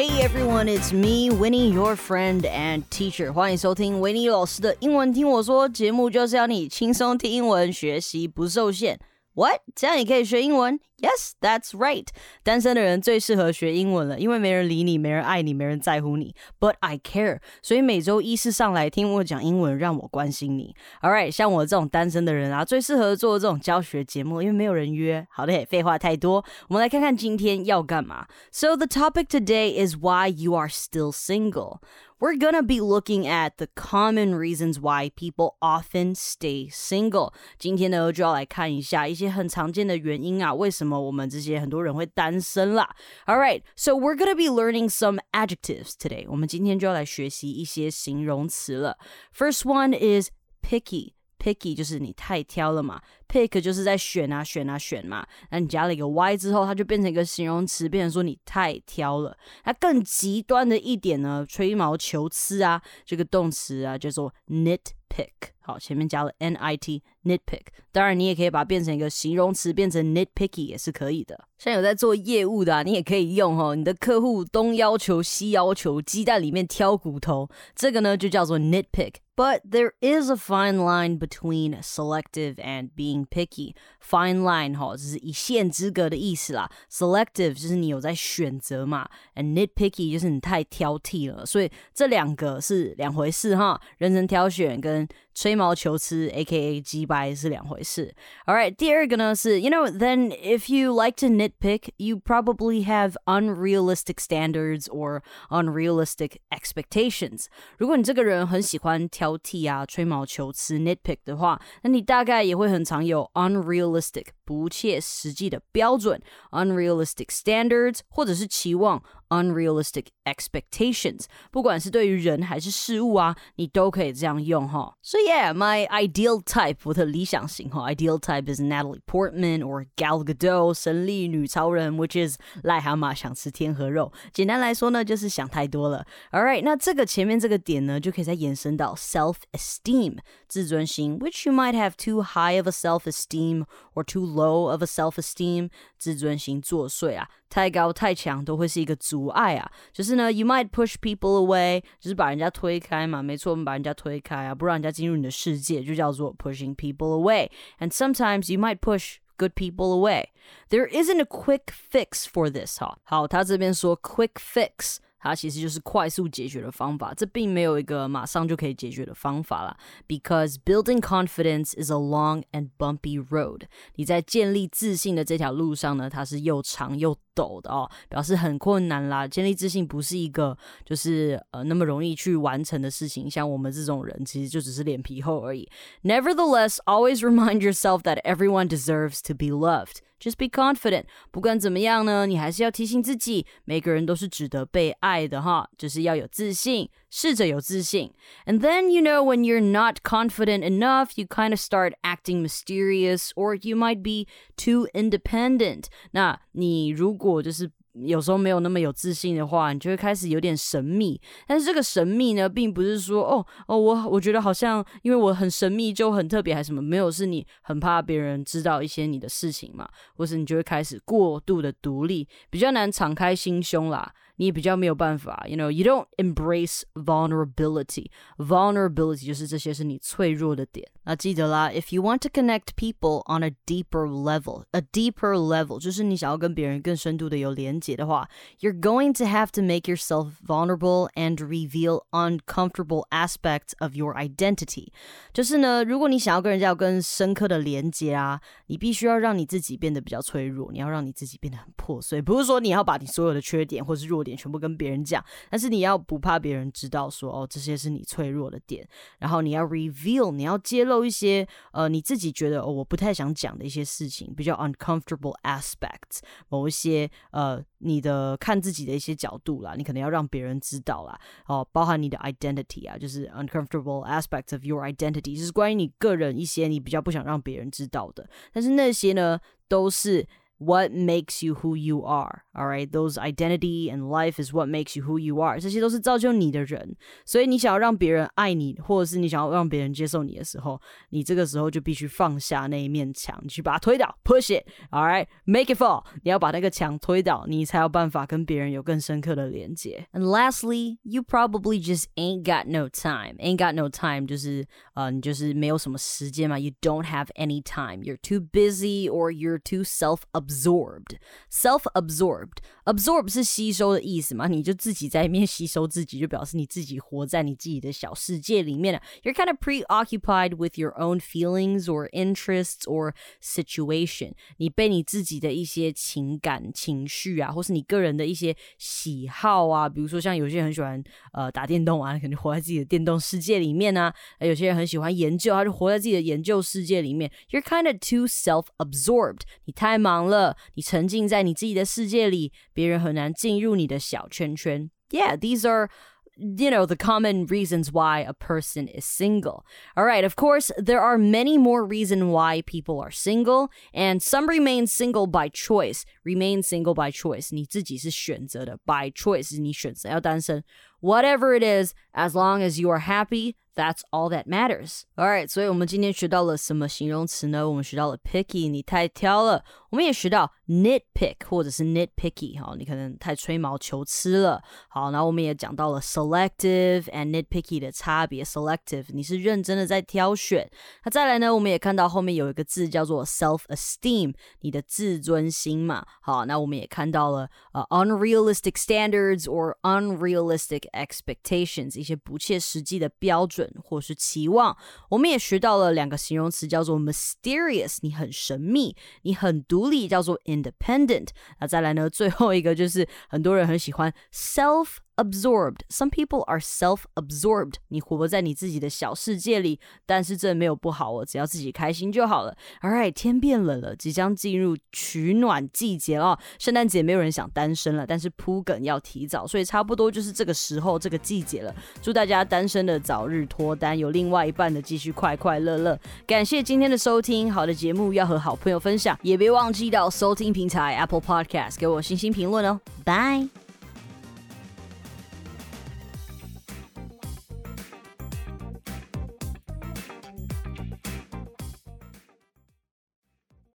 Hey everyone, it's me, Winnie, your friend and teacher. 欢迎收听维尼老师的英文听我说节目，就是要你轻松听英文，学习不受限。 What？这样也可以学英文？Yes, that's right。单身的人最适合学英文了，因为没人理你，没人爱你，没人在乎你。But I care，所以每周一是上来听我讲英文，让我关心你。All right，像我这种单身的人啊，最适合做这种教学节目，因为没有人约。好的，废话太多，我们来看看今天要干嘛。So the topic today is why you are still single. we're gonna be looking at the common reasons why people often stay single。今天呢，就要来看一下一些很常见的原因啊，为什么我们这些很多人会单身啦。All right, so we're gonna be learning some adjectives today。我们今天就要来学习一些形容词了。First one is picky。 Picky 就是你太挑了嘛，pick 就是在选啊选啊选嘛，那你加了一个 y 之后，它就变成一个形容词，变成说你太挑了。那更极端的一点呢，吹毛求疵啊，这个动词啊叫做 nit nitpick。好，前面加了 n i t nitpick，当然你也可以把它变成一个形容词，变成 nitpicky 也是可以的。像有在做业务的，你也可以用哦。你的客户东要求西要求，鸡蛋里面挑骨头，这个呢就叫做 nitpick。But there is a fine line between selective and being picky. Fine line 哈，就是一线之隔的意思啦。Selective 就是你有在选择嘛，and nitpicky 就是你太挑剔了。所以这两个是两回事哈。人人挑选跟们吹毛求疵，A.K.A. 鸡掰是两回事。All right，第二个呢是，you know, then if you like to nitpick, you probably have unrealistic standards or unrealistic expectations。如果你这个人很喜欢挑剔啊、吹毛求疵 nitpick 的话，那你大概也会很常有 unrealistic 不切实际的标准，unrealistic standards，或者是期望 unrealistic expectations。不管是对于人还是事物啊，你都可以这样用哈。So yeah, my ideal type 我的理想型哈，ideal type is Natalie Portman or Gal Gadot 神力女超人，which is 癞蛤蟆想吃天鹅肉。简单来说呢，就是想太多了。All right，那这个前面这个点呢，就可以再延伸到 self esteem 自尊心，which you might have too high of a self esteem or too low low of a self esteem，自尊心作祟啊，太高太强都会是一个阻碍啊。就是呢，you might push people away，就是把人家推开嘛。没错，我们把人家推开啊，不让人家进入 你的世界，就叫做 pushing people away。And sometimes you might push good people away. There isn't a quick fix for this 哈。好，他这边说 quick fix。 它其实就是快速解决的方法，这并没有一个马上就可以解决的方法啦。Because building confidence is a long and bumpy road。你在建立自信的这条路上呢，它是又长又陡的哦，表示很困难啦。建立自信不是一个就是呃那么容易去完成的事情。像我们这种人，其实就只是脸皮厚而已。Nevertheless, always remind yourself that everyone deserves to be loved. Just be confident。不管怎么样呢，你还是要提醒自己，每个人都是值得被爱的哈，就是要有自信，试着有自信。And then you know when you're not confident enough, you kind of start acting mysterious, or you might be too independent。那你如果就是 有时候没有那么有自信的话，你就会开始有点神秘。但是这个神秘呢，并不是说哦哦，我我觉得好像因为我很神秘就很特别，还是什么？没有，是你很怕别人知道一些你的事情嘛，或是你就会开始过度的独立，比较难敞开心胸啦。你也比较没有办法，you know you don't embrace vulnerability. Vulnerability 就是这些是你脆弱的点。那记得啦，if you want to connect people on a deeper level, a deeper level 就是你想要跟别人更深度的有连接的话，you're going to have to make yourself vulnerable and reveal uncomfortable aspects of your identity。就是呢，如果你想要跟人家有更深刻的连接啊，你必须要让你自己变得比较脆弱，你要让你自己变得很破碎，不是说你要把你所有的缺点或是弱 点。全部跟别人讲，但是你要不怕别人知道说哦，这些是你脆弱的点，然后你要 reveal，你要揭露一些呃你自己觉得哦我不太想讲的一些事情，比较 uncomfortable aspects，某一些呃你的看自己的一些角度啦，你可能要让别人知道啦，哦，包含你的 identity 啊，就是 uncomfortable aspects of your identity，就是关于你个人一些你比较不想让别人知道的，但是那些呢都是。what makes you who you are. All right, those identity and life is what makes you who you are. 这些都是造就你的人。所以你想要让别人爱你，或者是你想要让别人接受你的时候，你这个时候就必须放下那一面墙，你去把它推倒，push it. All right, make it fall. 你要把那个墙推倒，你才有办法跟别人有更深刻的连接。And lastly, you probably just ain't got no time. Ain't got no time 就是呃，你就是没有什么时间嘛。You don't have any time. You're too busy or you're too self-absorbed. Self-absorbed. Absorb 是吸收的意思嘛？你就自己在里面吸收自己，就表示你自己活在你自己的小世界里面了。You're kind of preoccupied with your own feelings or interests or situation. 你被你自己的一些情感情绪啊，或是你个人的一些喜好啊，比如说像有些人很喜欢呃打电动啊，肯定活在自己的电动世界里面啊；有些人很喜欢研究，他就活在自己的研究世界里面。You're kind of too self-absorbed. 你太忙了， 你沉浸在你自己的世界里。别人很难进入你的小圈圈。Yeah, these are you know, the common reasons why a person is single. All right, of course, there are many more reasons why people are single, and some remain single by choice. Remain single by choice. 你自己是选择的，by choice 你选择要单身。Whatever it is, as long as you are happy, that's all that matters. Alright，所以我们今天学到了什么形容词呢？我们学到了 picky，你太挑了。我们也学到 nitpick 或者是 nitpicky，哈，你可能太吹毛求疵了。好，然后我们也讲到了 selective and nitpicky 的差别。selective 你是认真的在挑选。那再来呢，我们也看到后面有一个字叫做 self-esteem，你的自尊心嘛。好，那我们也看到了呃 unrealistic standards or unrealistic expectations，一些不切实际的标准。 或是期望，我们也学到了两个形容词，叫做 mysterious，你很神秘，你很独立，叫做 independent。那再来呢，最后一个就是很多人很喜欢 self。Absorbed. Some people are self-absorbed. 你活在你自己的小世界里，但是这没有不好哦，只要自己开心就好了。All right，天变冷了，即将进入取暖季节哦。圣诞节没有人想单身了，但是铺梗要提早，所以差不多就是这个时候这个季节了。祝大家单身的早日脱单，有另外一半的继续快快乐乐。感谢今天的收听，好的节目要和好朋友分享，也别忘记到收听平台 Apple Podcast 给我星星评论哦。Bye。